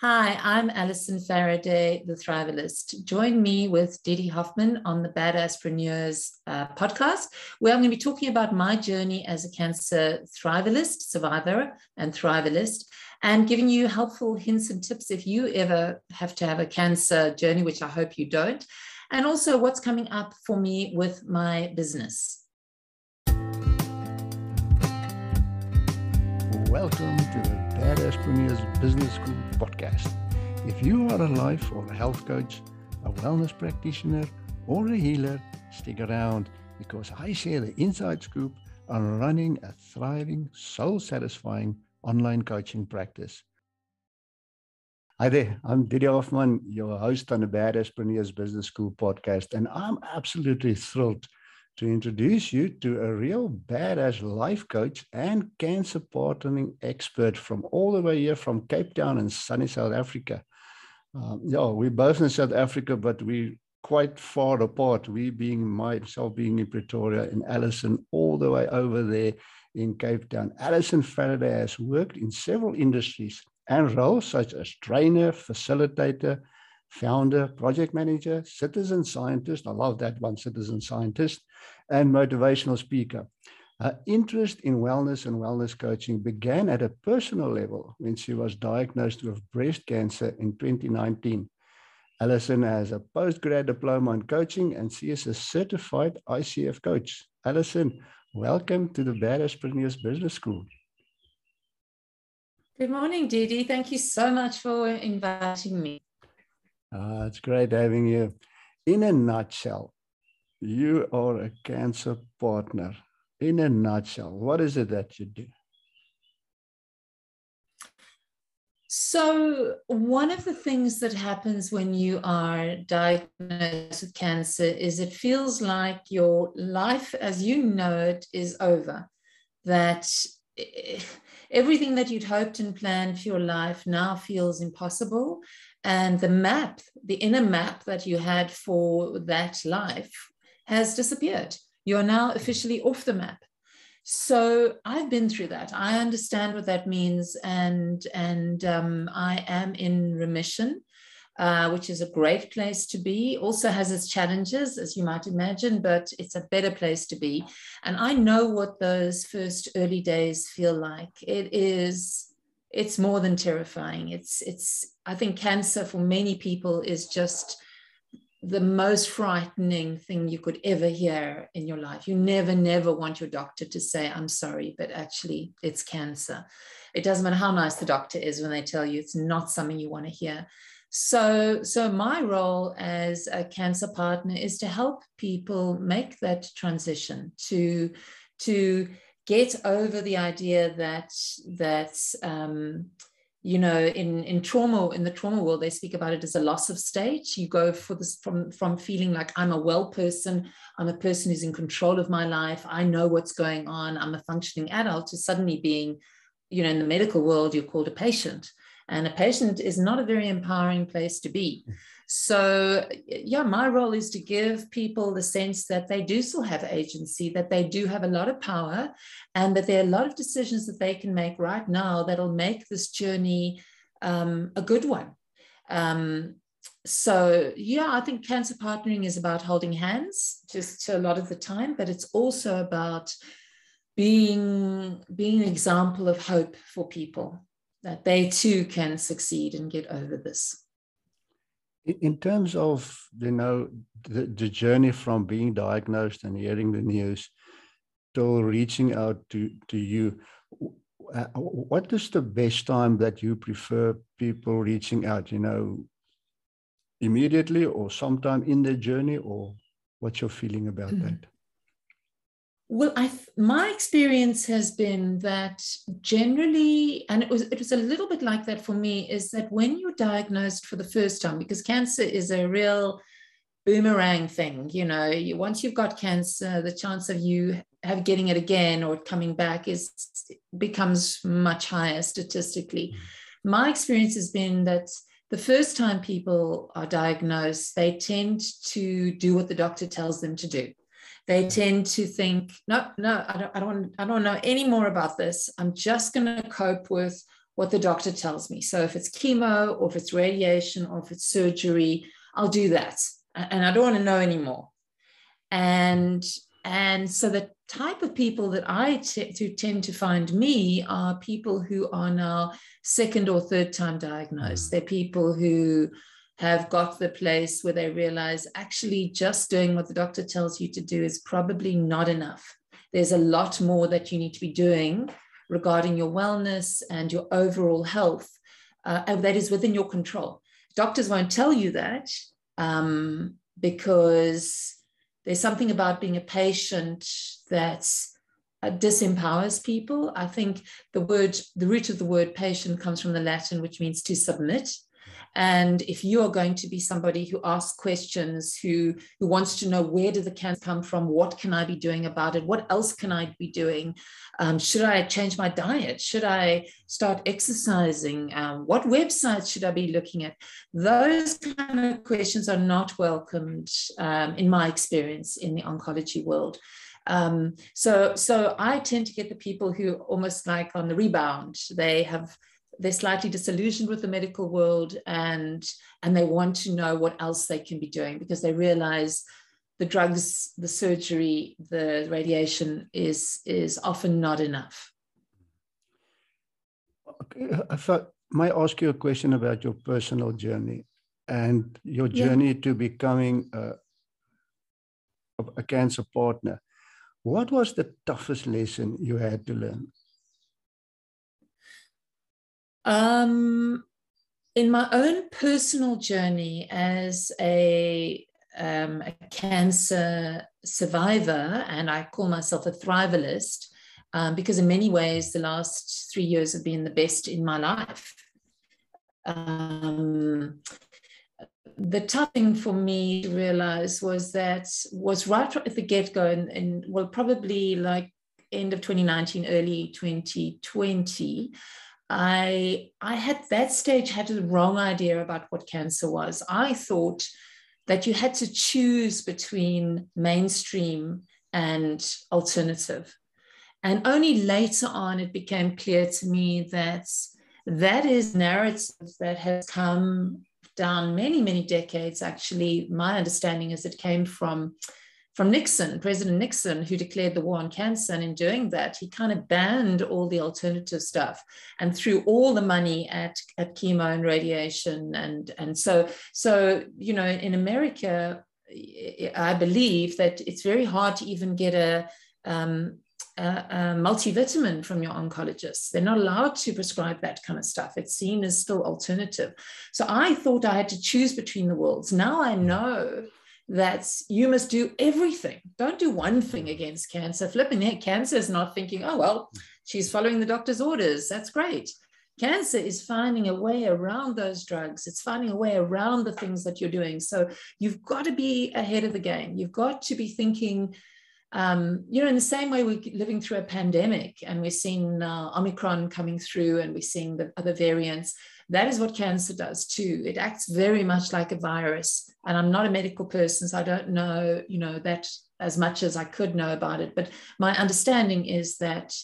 Hi, I'm Alison Faraday, the Thrivalist. Join me with Didi Hoffman on the Badasspreneurs uh, podcast, where I'm going to be talking about my journey as a cancer thrivalist, survivor, and thrivalist, and giving you helpful hints and tips if you ever have to have a cancer journey, which I hope you don't, and also what's coming up for me with my business. Welcome to the Badasspreneurs Business School podcast. If you are a life or a health coach, a wellness practitioner, or a healer, stick around because I share the inside scoop on running a thriving, soul satisfying online coaching practice. Hi there, I'm Didi Hoffman, your host on the Bad Badasspreneurs Business School podcast, and I'm absolutely thrilled to introduce you to a real badass life coach and cancer partnering expert from all the way here from Cape Town in sunny South Africa. Um, yeah, we're both in South Africa, but we're quite far apart. We being myself being in Pretoria and Alison all the way over there in Cape Town. Alison Faraday has worked in several industries and roles such as trainer, facilitator, founder, project manager, citizen scientist. I love that one, citizen scientist, and motivational speaker. Her interest in wellness and wellness coaching began at a personal level when she was diagnosed with breast cancer in 2019. Alison has a postgrad diploma in coaching and she is a certified ICF coach. Alison, welcome to the Badasspreneurs Business School. Good morning, Didi. Thank you so much for inviting me. Uh, it's great having you. In a nutshell, you are a cancer partner. In a nutshell, what is it that you do? So, one of the things that happens when you are diagnosed with cancer is it feels like your life as you know it is over. That everything that you'd hoped and planned for your life now feels impossible. And the map, the inner map that you had for that life has disappeared. You're now officially off the map. So I've been through that. I understand what that means, and and um, I am in remission, uh, which is a great place to be. Also has its challenges, as you might imagine, but it's a better place to be. And I know what those first early days feel like. It is it's more than terrifying. It's it's I think cancer for many people is just the most frightening thing you could ever hear in your life. You never, never want your doctor to say, I'm sorry, but actually it's cancer. It doesn't matter how nice the doctor is when they tell you it's not something you want to hear. So, so my role as a cancer partner is to help people make that transition to, to get over the idea that that um, you know in in trauma in the trauma world they speak about it as a loss of state. You go for this from from feeling like i'm a well person i'm a person who's in control of my life i know what's going on i'm a functioning adult to suddenly being you know in the medical world you're called a patient. And a patient is not a very empowering place to be so, yeah, my role is to give people the sense that they do still have agency, that they do have a lot of power, and that there are a lot of decisions that they can make right now that'll make this journey um, a good one. Um, so, yeah, I think cancer partnering is about holding hands just a lot of the time, but it's also about being being an example of hope for people that they too can succeed and get over this in terms of you know the, the journey from being diagnosed and hearing the news to reaching out to to you uh, what is the best time that you prefer people reaching out you know immediately or sometime in the journey or what's your feeling about mm-hmm. that well, I my experience has been that generally, and it was it was a little bit like that for me, is that when you're diagnosed for the first time, because cancer is a real boomerang thing, you know, you, once you've got cancer, the chance of you have getting it again or coming back is becomes much higher statistically. Mm. My experience has been that the first time people are diagnosed, they tend to do what the doctor tells them to do they tend to think, no, no, I don't, I don't, I don't know any more about this. I'm just going to cope with what the doctor tells me. So if it's chemo or if it's radiation or if it's surgery, I'll do that. And I don't want to know anymore. And and so the type of people that I t- to tend to find me are people who are now second or third time diagnosed. Mm. They're people who have got the place where they realize actually just doing what the doctor tells you to do is probably not enough. There's a lot more that you need to be doing regarding your wellness and your overall health uh, that is within your control. Doctors won't tell you that um, because there's something about being a patient that uh, disempowers people. I think the word, the root of the word patient comes from the Latin, which means to submit. And if you are going to be somebody who asks questions, who, who wants to know where did the cancer come from, what can I be doing about it, what else can I be doing, um, should I change my diet, should I start exercising, um, what websites should I be looking at, those kind of questions are not welcomed um, in my experience in the oncology world. Um, so, so I tend to get the people who almost like on the rebound. They have they're slightly disillusioned with the medical world and and they want to know what else they can be doing because they realize the drugs the surgery the radiation is is often not enough. Okay i thought might ask you a question about your personal journey and your journey yeah. to becoming a, a cancer partner? What was the toughest lesson you had to learn um, in my own personal journey as a, um, a cancer survivor, and I call myself a thrivalist, um, because in many ways the last three years have been the best in my life. Um, the tough thing for me to realize was that was right at the get-go and, and well probably like end of 2019 early 2020 I I had that stage had the wrong idea about what cancer was. I thought that you had to choose between mainstream and alternative. And only later on it became clear to me that that is narrative that has come down many, many decades. Actually, my understanding is it came from from Nixon, President Nixon, who declared the war on cancer. And in doing that, he kind of banned all the alternative stuff and threw all the money at, at chemo and radiation. And, and so, so, you know, in America, I believe that it's very hard to even get a, um, a, a, multivitamin from your oncologist. They're not allowed to prescribe that kind of stuff. It's seen as still alternative. So I thought I had to choose between the worlds. Now I know that you must do everything. Don't do one thing against cancer. Flipping heck, cancer is not thinking, oh, well, she's following the doctor's orders. That's great. Cancer is finding a way around those drugs. It's finding a way around the things that you're doing. So you've got to be ahead of the game. You've got to be thinking, um, you know, in the same way we're living through a pandemic and we're seeing uh, Omicron coming through and we're seeing the other variants that is what cancer does too. It acts very much like a virus. And I'm not a medical person, so I don't know, you know, that as much as I could know about it. But my understanding is that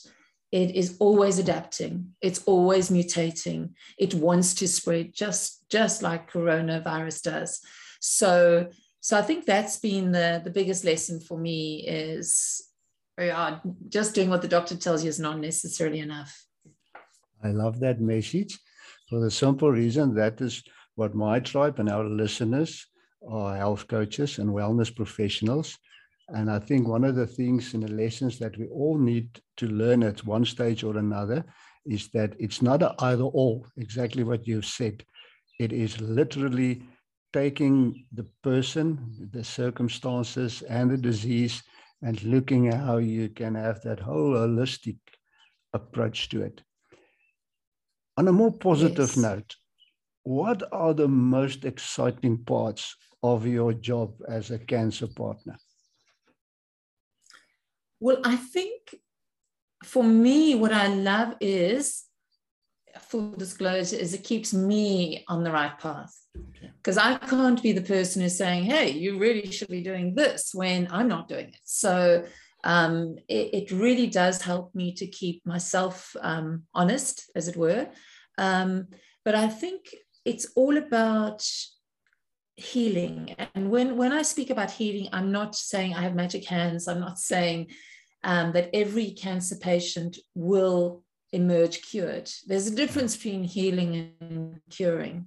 it is always adapting it's always mutating it wants to spread just just like coronavirus does so so i think that's been the the biggest lesson for me is oh, yeah, just doing what the doctor tells you is not necessarily enough i love that message for the simple reason that is what my tribe and our listeners are health coaches and wellness professionals. And I think one of the things in the lessons that we all need to learn at one stage or another is that it's not an either or, exactly what you've said. It is literally taking the person, the circumstances, and the disease and looking at how you can have that whole holistic approach to it. On a more positive yes. note, what are the most exciting parts of your job as a cancer partner? Well, I think for me, what I love is full disclosure is it keeps me on the right path because okay. I can't be the person who's saying, "Hey, you really should be doing this" when I'm not doing it. So um, it, it, really does help me to keep myself um, honest, as it were. Um, but I think it's all about healing. And when, when I speak about healing, I'm not saying I have magic hands. I'm not saying um, that every cancer patient will emerge cured. There's a difference between healing and curing.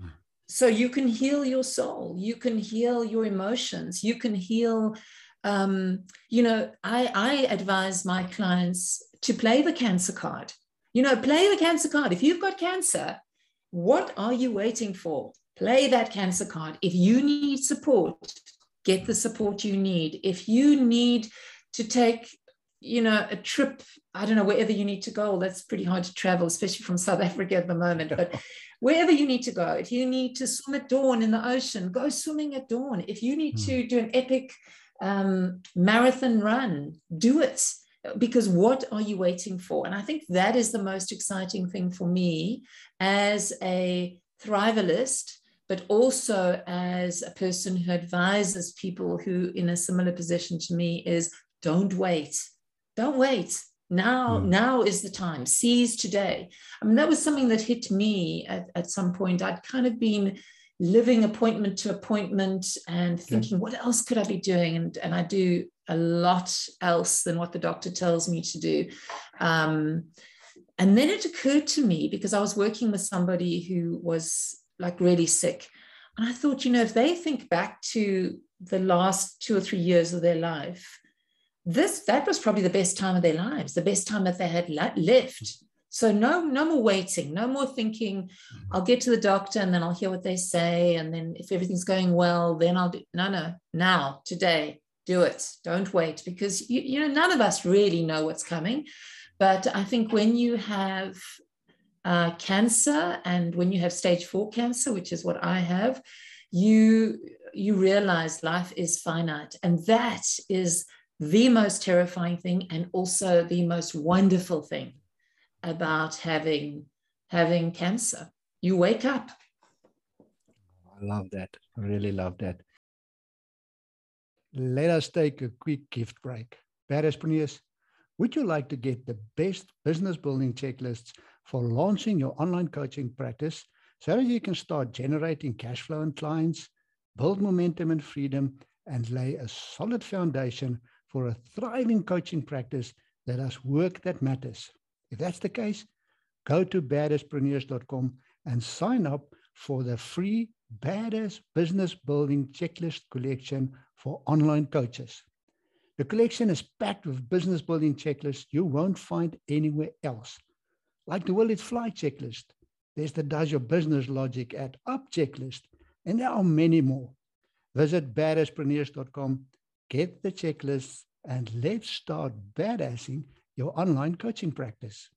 Hmm. So you can heal your soul, you can heal your emotions, you can heal. Um, you know, I, I advise my clients to play the cancer card. You know, play the cancer card. If you've got cancer, what are you waiting for? Play that cancer card. If you need support, get the support you need. If you need to take, you know, a trip, I don't know, wherever you need to go, that's pretty hard to travel, especially from South Africa at the moment. But wherever you need to go, if you need to swim at dawn in the ocean, go swimming at dawn. If you need mm. to do an epic um, marathon run, do it because what are you waiting for? And I think that is the most exciting thing for me as a thrivalist, but also as a person who advises people who in a similar position to me is don't wait. Don't wait. Now, mm. now is the time. Seize today. I mean, that was something that hit me at, at some point. I'd kind of been living appointment to appointment and thinking, yeah. what else could I be doing? And, and I do a lot else than what the doctor tells me to do. Um, and then it occurred to me because I was working with somebody who was like really sick. And I thought, you know, if they think back to the last two or three years of their life, this that was probably the best time of their lives, the best time that they had left. So no, no more waiting, no more thinking, mm-hmm. I'll get to the doctor and then I'll hear what they say. And then if everything's going well, then I'll do no, no, now, today, do it. Don't wait because you, you know none of us really know what's coming. But I think when you have uh, cancer and when you have stage four cancer, which is what I have, you you realize life is finite, and that is the most terrifying thing and also the most wonderful thing about having having cancer. You wake up. I love that. I really love that let us take a quick gift break. Badasspreneurs, would you like to get the best business building checklists for launching your online coaching practice so that you can start generating cash flow and clients, build momentum and freedom, and lay a solid foundation for a thriving coaching practice that does work that matters? If that's the case, go to badasspreneurs.com and sign up for the free Badass Business Building Checklist Collection for online coaches. The collection is packed with business building checklists you won't find anywhere else. Like the Will It Fly checklist, there's the Does Your Business Logic Add Up checklist, and there are many more. Visit badasspreneurs.com, get the checklists, and let's start badassing your online coaching practice.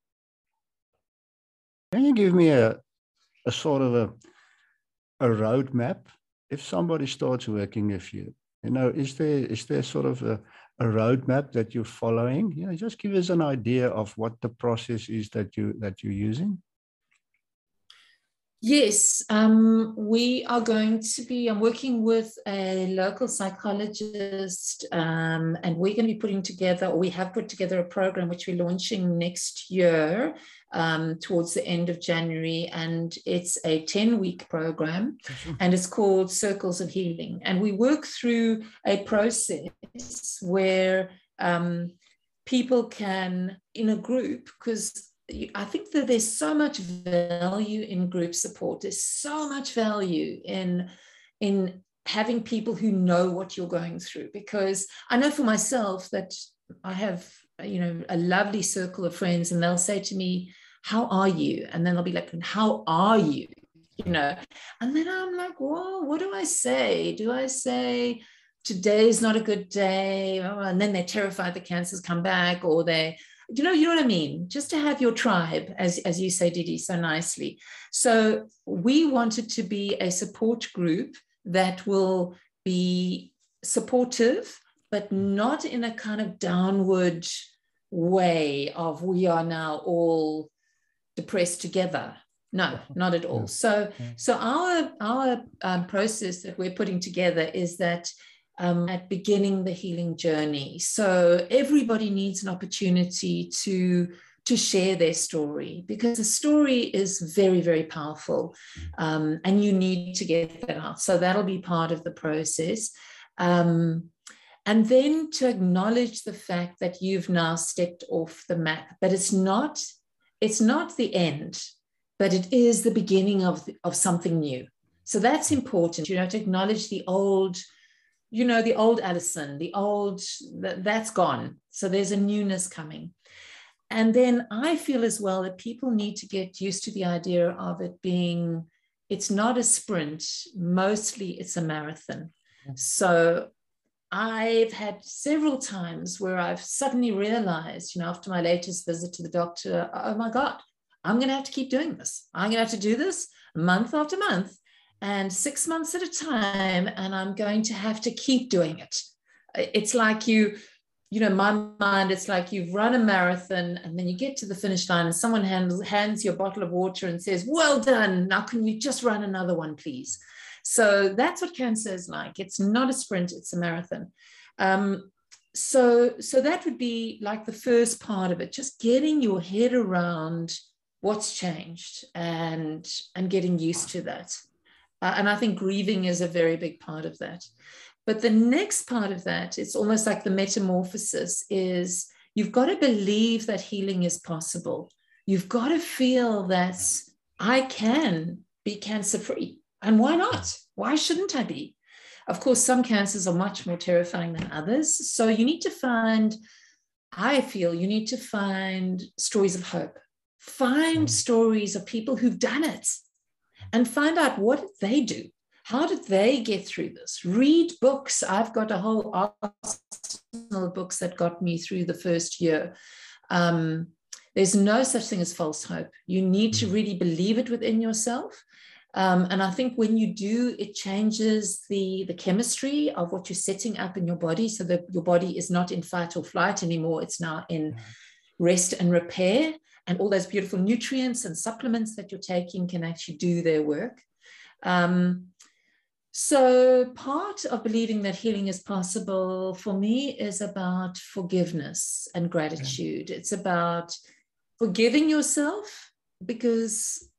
Can you give me a, a sort of a, a roadmap if somebody starts working with you? You know, is there is there sort of a, a roadmap that you're following? You know, just give us an idea of what the process is that you that you're using. Yes, um, we are going to be. I'm working with a local psychologist, um, and we're going to be putting together, or we have put together a program which we're launching next year um, towards the end of January. And it's a 10 week program, and it's called Circles of Healing. And we work through a process where um, people can, in a group, because I think that there's so much value in group support. There's so much value in in having people who know what you're going through. Because I know for myself that I have you know a lovely circle of friends, and they'll say to me, "How are you?" And then they'll be like, "How are you?" You know, and then I'm like, "Whoa, what do I say? Do I say?" Today's not a good day, oh, and then they're terrified the cancers come back, or they you know you know what i mean? Just to have your tribe as as you say didi so nicely. So we wanted to be a support group that will be supportive but not in a kind of downward way of we are now all depressed together. No not at all. So so our our um, process that we're putting together is that um, at beginning the healing journey. So everybody needs an opportunity to to share their story because the story is very, very powerful um, and you need to get that out. So that'll be part of the process. Um, and then to acknowledge the fact that you've now stepped off the map, but it's not, it's not the end, but it is the beginning of, of something new. So that's important, you know, to acknowledge the old, you know, the old Alison, the old, that, that's gone. So there's a newness coming. And then I feel as well that people need to get used to the idea of it being, it's not a sprint, mostly it's a marathon. So I've had several times where I've suddenly realized, you know, after my latest visit to the doctor, oh my God, I'm going to have to keep doing this. I'm going to have to do this month after month and six months at a time, and I'm going to have to keep doing it. It's like you, you know, my mind, it's like you've run a marathon and then you get to the finish line and someone hands, hands you a bottle of water and says, Well done. Now, can you just run another one, please? So that's what cancer is like. It's not a sprint, it's a marathon. Um, so, so that would be like the first part of it, just getting your head around what's changed and and getting used to that. Uh, and I think grieving is a very big part of that. But the next part of that, it's almost like the metamorphosis, is you've got to believe that healing is possible. You've got to feel that I can be cancer free. And why not? Why shouldn't I be? Of course, some cancers are much more terrifying than others. So you need to find, I feel, you need to find stories of hope. Find mm. stories of people who've done it and find out what did they do? How did they get through this? Read books. I've got a whole arsenal of books that got me through the first year. Um, there's no such thing as false hope. You need to mm. really believe it within yourself. Um, and I think when you do, it changes the, the chemistry of what you're setting up in your body so that your body is not in fight or flight anymore. It's now in rest and repair and all those beautiful nutrients and supplements that you're taking can actually do their work. Um, so, part of believing that healing is possible for me is about forgiveness and gratitude. Yeah. It's about forgiving yourself because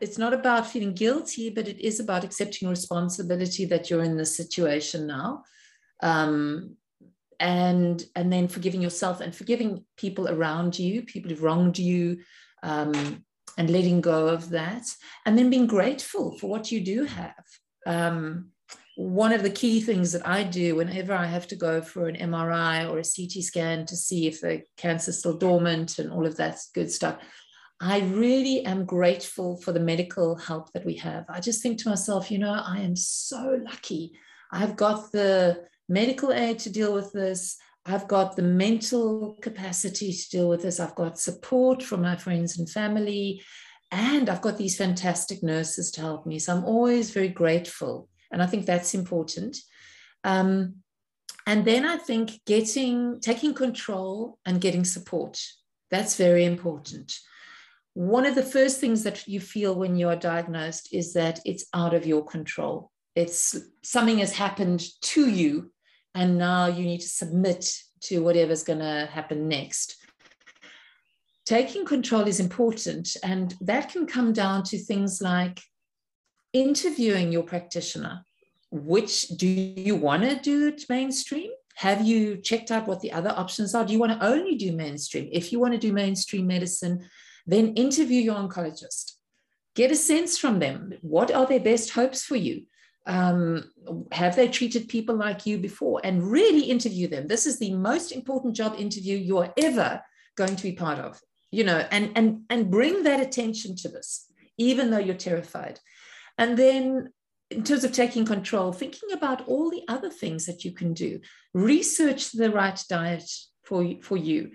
it's not about feeling guilty, but it is about accepting responsibility that you're in this situation now. Um, and and then forgiving yourself and forgiving people around you people who've wronged you um, and letting go of that and then being grateful for what you do have um, one of the key things that I do whenever I have to go for an MRI or a CT scan to see if the cancer is still dormant and all of that good stuff, I really am grateful for the medical help that we have. I just think to myself, you know, I am so lucky. I've got the medical aid to deal with this. I've got the mental capacity to deal with this. I've got support from my friends and family. And I've got these fantastic nurses to help me. So I'm always very grateful. And I think that's important. Um, and then I think getting, taking control and getting support. That's very important. One of the first things that you feel when you are diagnosed is that it's out of your control. It's something has happened to you and now you need to submit to whatever's going to happen next. Taking control is important and that can come down to things like interviewing your practitioner. Which do you want to do it mainstream? Have you checked out what the other options are? Do you want to only do mainstream? If you want to do mainstream medicine then interview your oncologist. Get a sense from them. What are their best hopes for you um, have they treated people like you before? And really interview them. This is the most important job interview you're ever going to be part of, you know, and, and, and bring that attention to this, even though you're terrified. And then in terms of taking control, thinking about all the other things that you can do, research the right diet for, for you.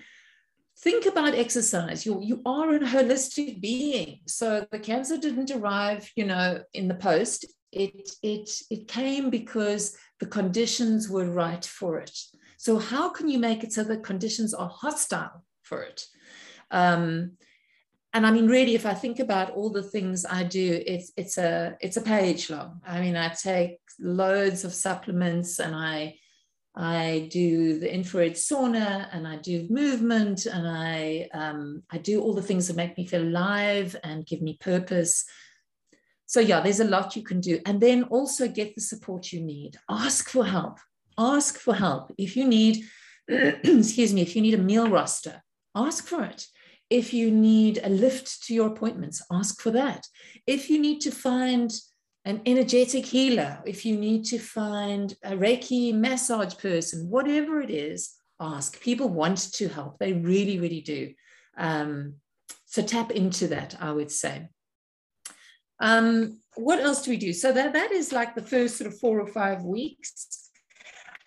Think about exercise. You, you are a holistic being. So the cancer didn't arrive, you know, in the post it, it, it came because the conditions were right for it. So how can you make it so the conditions are hostile for it? Um, and I mean, really, if I think about all the things I do, it's it's a it's a page long. I mean, I take loads of supplements and I I do the infrared sauna and I do movement and I, um, I do all the things that make me feel alive and give me purpose. So, yeah, there's a lot you can do. And then also get the support you need. Ask for help. Ask for help. If you need, excuse me, if you need a meal roster, ask for it. If you need a lift to your appointments, ask for that. If you need to find an energetic healer, if you need to find a Reiki massage person, whatever it is, ask. People want to help. They really, really do. Um, so tap into that, I would say. Um, what else do we do? So that, that is like the first sort of four or five weeks.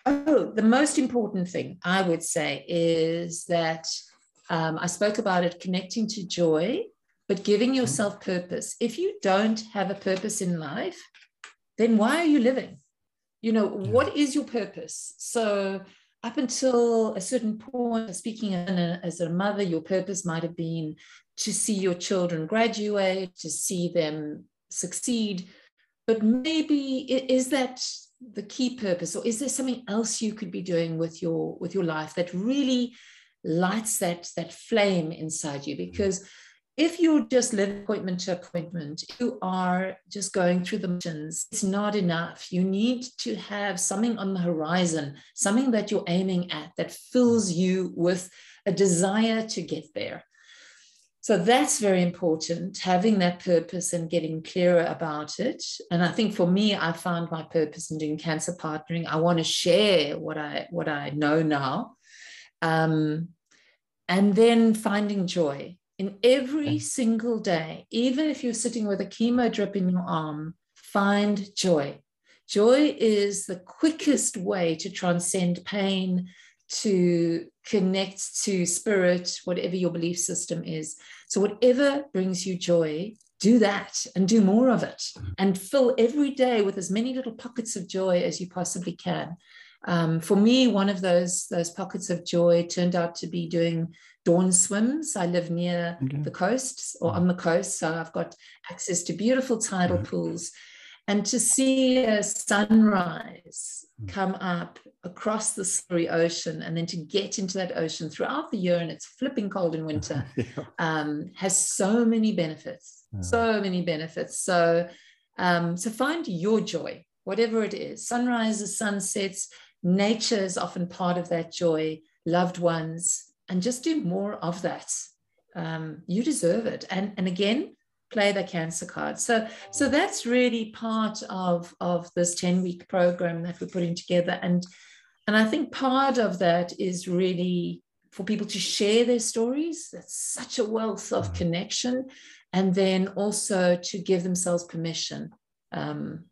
Oh, the most important thing I would say is that um, I spoke about it connecting to joy but giving yourself purpose. If you don't have a purpose in life, then why are you living? You know, what is your purpose? So, up until a certain point, speaking as a mother, your purpose might have been to see your children graduate, to see them succeed. But maybe is that the key purpose, or is there something else you could be doing with your with your life that really lights that that flame inside you? Mm-hmm. Because if you just live appointment to appointment, you are just going through the motions. It's not enough. You need to have something on the horizon, something that you're aiming at that fills you with a desire to get there. So that's very important, having that purpose and getting clearer about it. And I think for me, I found my purpose in doing cancer partnering. I want to share what I what I know now. Um, and then finding joy in every single day, even if you're sitting with a chemo drip in your arm, find joy. Joy is the quickest way to transcend pain, to connect to spirit, whatever your belief system is. So, whatever brings you joy, do that and do more of it and fill every day with as many little pockets of joy as you possibly can. Um, for me, one of those those pockets of joy turned out to be doing dawn swims. I live near okay. the coast or on the coast, so I've got access to beautiful tidal mm-hmm. pools. And to see a sunrise mm. come up across the Surrey Ocean and then to get into that ocean throughout the year, and it's flipping cold in winter, yeah. um, has so many benefits. Yeah. So many benefits. So, um, so find your joy, whatever it is. Sunrises, sunsets, nature is often part of that joy. Loved ones, and just do more of that. Um, you deserve it. And, and again, play the cancer card. So, so that's really part of, of this 10 week program that we're putting together. And, and I think part of that is really for people to share their stories. That's such a wealth of mm. connection. And then also to give themselves permission. Um,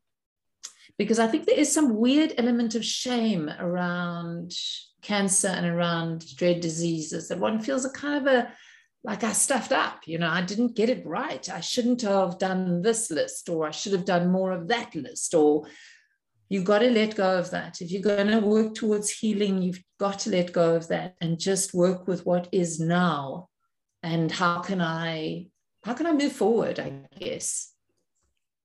because I think there is some weird element of shame around cancer and around dread diseases that one feels a kind of a like I stuffed up, you know, I didn't get it right. I shouldn't have done this list, or I should have done more of that list, or you've got to let go of that. If you're going to work towards healing, you've got to let go of that and just work with what is now. And how can I, how can I move forward? I guess.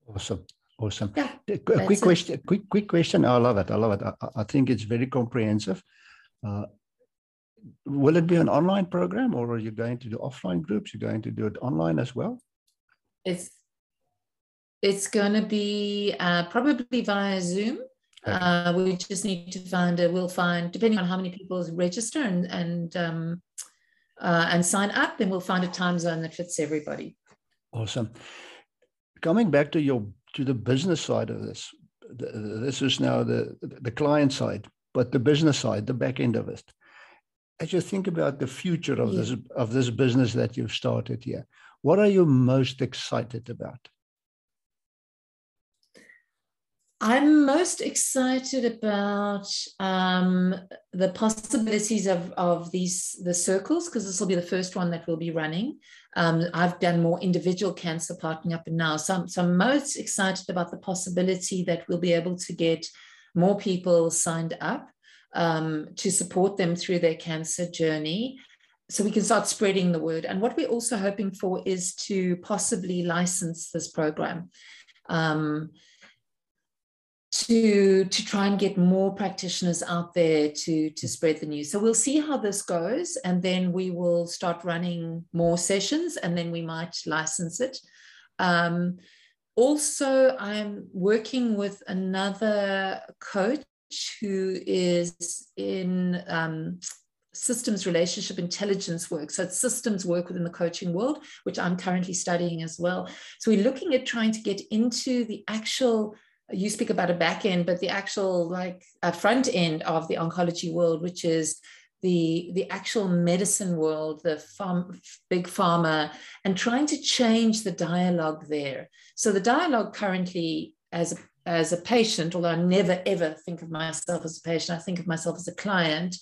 Awesome. Awesome. Yeah, a quick question. Quick, quick question. I love it. I love it. I, I think it's very comprehensive. Uh, will it be an online program or are you going to do offline groups? You're going to do it online as well? It's it's going to be uh, probably via Zoom. Okay. Uh, we just need to find a. We'll find depending on how many people register and and um, uh, and sign up, then we'll find a time zone that fits everybody. Awesome. Coming back to your to the business side of this, this is now the the client side but the business side, the back end of it. As you think about the future of yeah. this of this business that you've started here, what are you most excited about? I'm most excited about um, the possibilities of, of these the circles because this will be the first one that we'll be running. Um, I've done more individual cancer partnering up and now, so I'm, so I'm most excited about the possibility that we'll be able to get more people signed up um, to support them through their cancer journey so we can start spreading the word. And what we're also hoping for is to possibly license this program. Um, to to try and get more practitioners out there to to spread the news. So we'll see how this goes, and then we will start running more sessions, and then we might license it. Um, also, I'm working with another coach who is in um, systems relationship intelligence work. So it's systems work within the coaching world, which I'm currently studying as well. So we're looking at trying to get into the actual you speak about a back end, but the actual like a front end of the oncology world, which is the the actual medicine world, the farm, big pharma, and trying to change the dialogue there. So the dialogue currently, as a, as a patient, although I never ever think of myself as a patient, I think of myself as a client.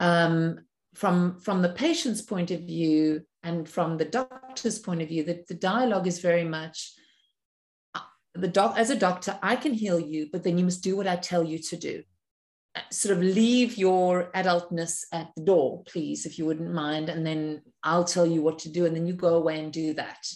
Um, from from the patient's point of view and from the doctor's point of view, that the dialogue is very much the doc as a doctor i can heal you but then you must do what i tell you to do sort of leave your adultness at the door please if you wouldn't mind and then i'll tell you what to do and then you go away and do that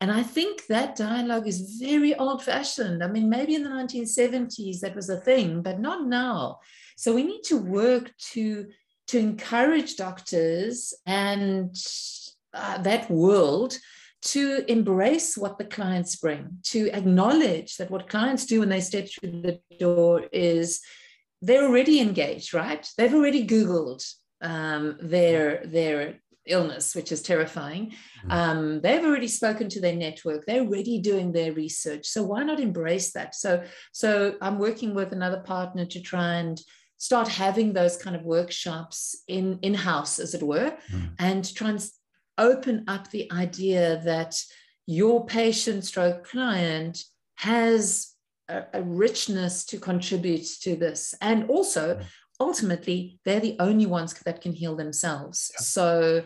and i think that dialogue is very old fashioned i mean maybe in the 1970s that was a thing but not now so we need to work to to encourage doctors and uh, that world to embrace what the clients bring, to acknowledge that what clients do when they step through the door is they're already engaged, right? They've already Googled um, their their illness, which is terrifying. Mm. Um, they've already spoken to their network. They're already doing their research. So why not embrace that? So so I'm working with another partner to try and start having those kind of workshops in in house, as it were, mm. and try and open up the idea that your patient stroke client has a, a richness to contribute to this. And also, mm. ultimately, they're the only ones that can heal themselves. Yeah. So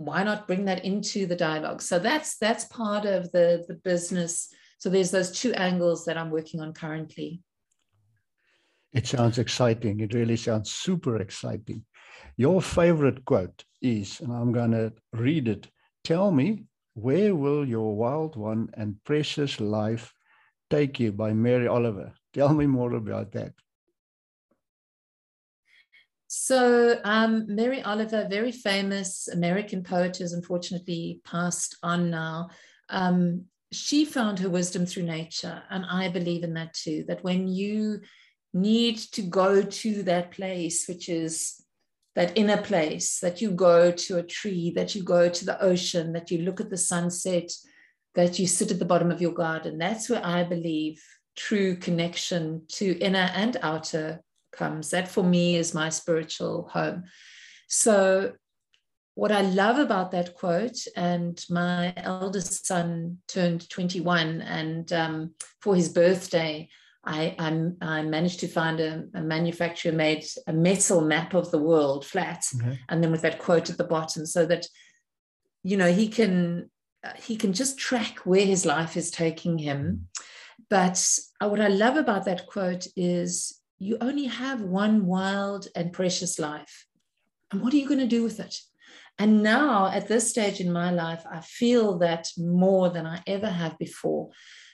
why not bring that into the dialogue? So that's that's part of the, the business. So there's those two angles that I'm working on currently. It sounds exciting. It really sounds super exciting. Your favorite quote is, and I'm going to read it Tell me, where will your wild one and precious life take you by Mary Oliver? Tell me more about that. So, um, Mary Oliver, very famous American poet, has unfortunately passed on now. Um, she found her wisdom through nature, and I believe in that too. That when you need to go to that place, which is that inner place, that you go to a tree, that you go to the ocean, that you look at the sunset, that you sit at the bottom of your garden. That's where I believe true connection to inner and outer comes. That for me is my spiritual home. So, what I love about that quote, and my eldest son turned 21, and um, for his birthday, I, I'm, i managed to find a, a, manufacturer made a metal map of the world flat, okay. and then with that quote at the bottom, so that you know he can uh, he can just track where his life is taking him. But uh, what I love about that quote is you only have one wild and precious life, and what are you going to do with it? And now, at this stage in my life, I feel that more than I ever have before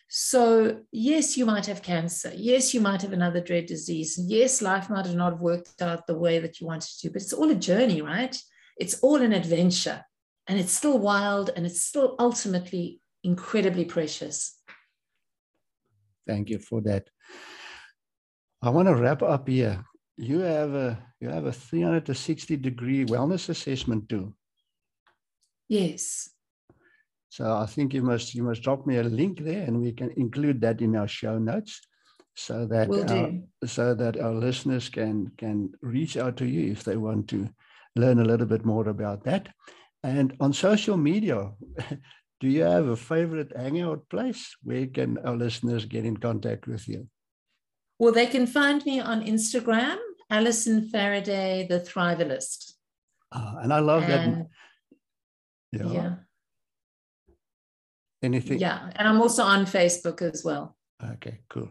so, yes, you might have cancer. Yes, you might have another dread disease. Yes, life might not have not worked out the way that you wanted to, but it's all a journey, right? It's all an adventure and it's still wild and it's still ultimately incredibly precious. Thank you for that. I want to wrap up here. You have a you have a 360 degree wellness assessment tool. Yes. So I think you must you must drop me a link there, and we can include that in our show notes, so that our, so that our listeners can can reach out to you if they want to learn a little bit more about that. And on social media, do you have a favorite hangout place where can our listeners get in contact with you? Well, they can find me on Instagram, Alison Faraday, the Thrivalist. Uh, and I love and, that. Yeah. yeah. Anything? Yeah, and I'm also on Facebook as well. Okay, cool.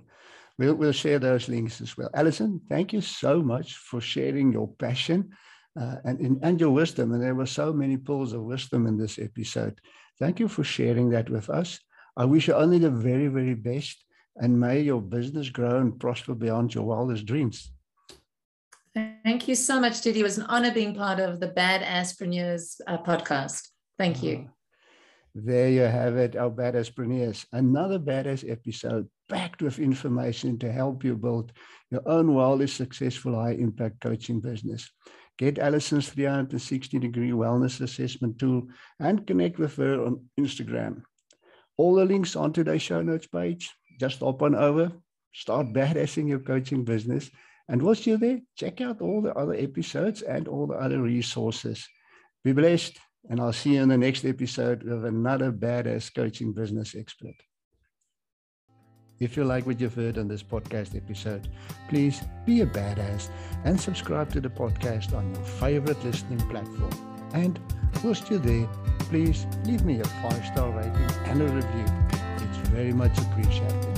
We'll, we'll share those links as well. Alison, thank you so much for sharing your passion uh, and, and your wisdom. And there were so many pools of wisdom in this episode. Thank you for sharing that with us. I wish you only the very, very best. And may your business grow and prosper beyond your wildest dreams. Thank you so much, Didi. It was an honor being part of the Badasspreneurs uh, podcast. Thank you. Uh, there you have it, our Badass Badasspreneurs. Another badass episode packed with information to help you build your own wildly successful high impact coaching business. Get Alison's 360 degree wellness assessment tool and connect with her on Instagram. All the links on today's show notes page. Just hop on over, start badassing your coaching business. And whilst you're there, check out all the other episodes and all the other resources. Be blessed, and I'll see you in the next episode with another badass coaching business expert. If you like what you've heard on this podcast episode, please be a badass and subscribe to the podcast on your favorite listening platform. And whilst you're there, please leave me a five star rating and a review. Very much appreciated.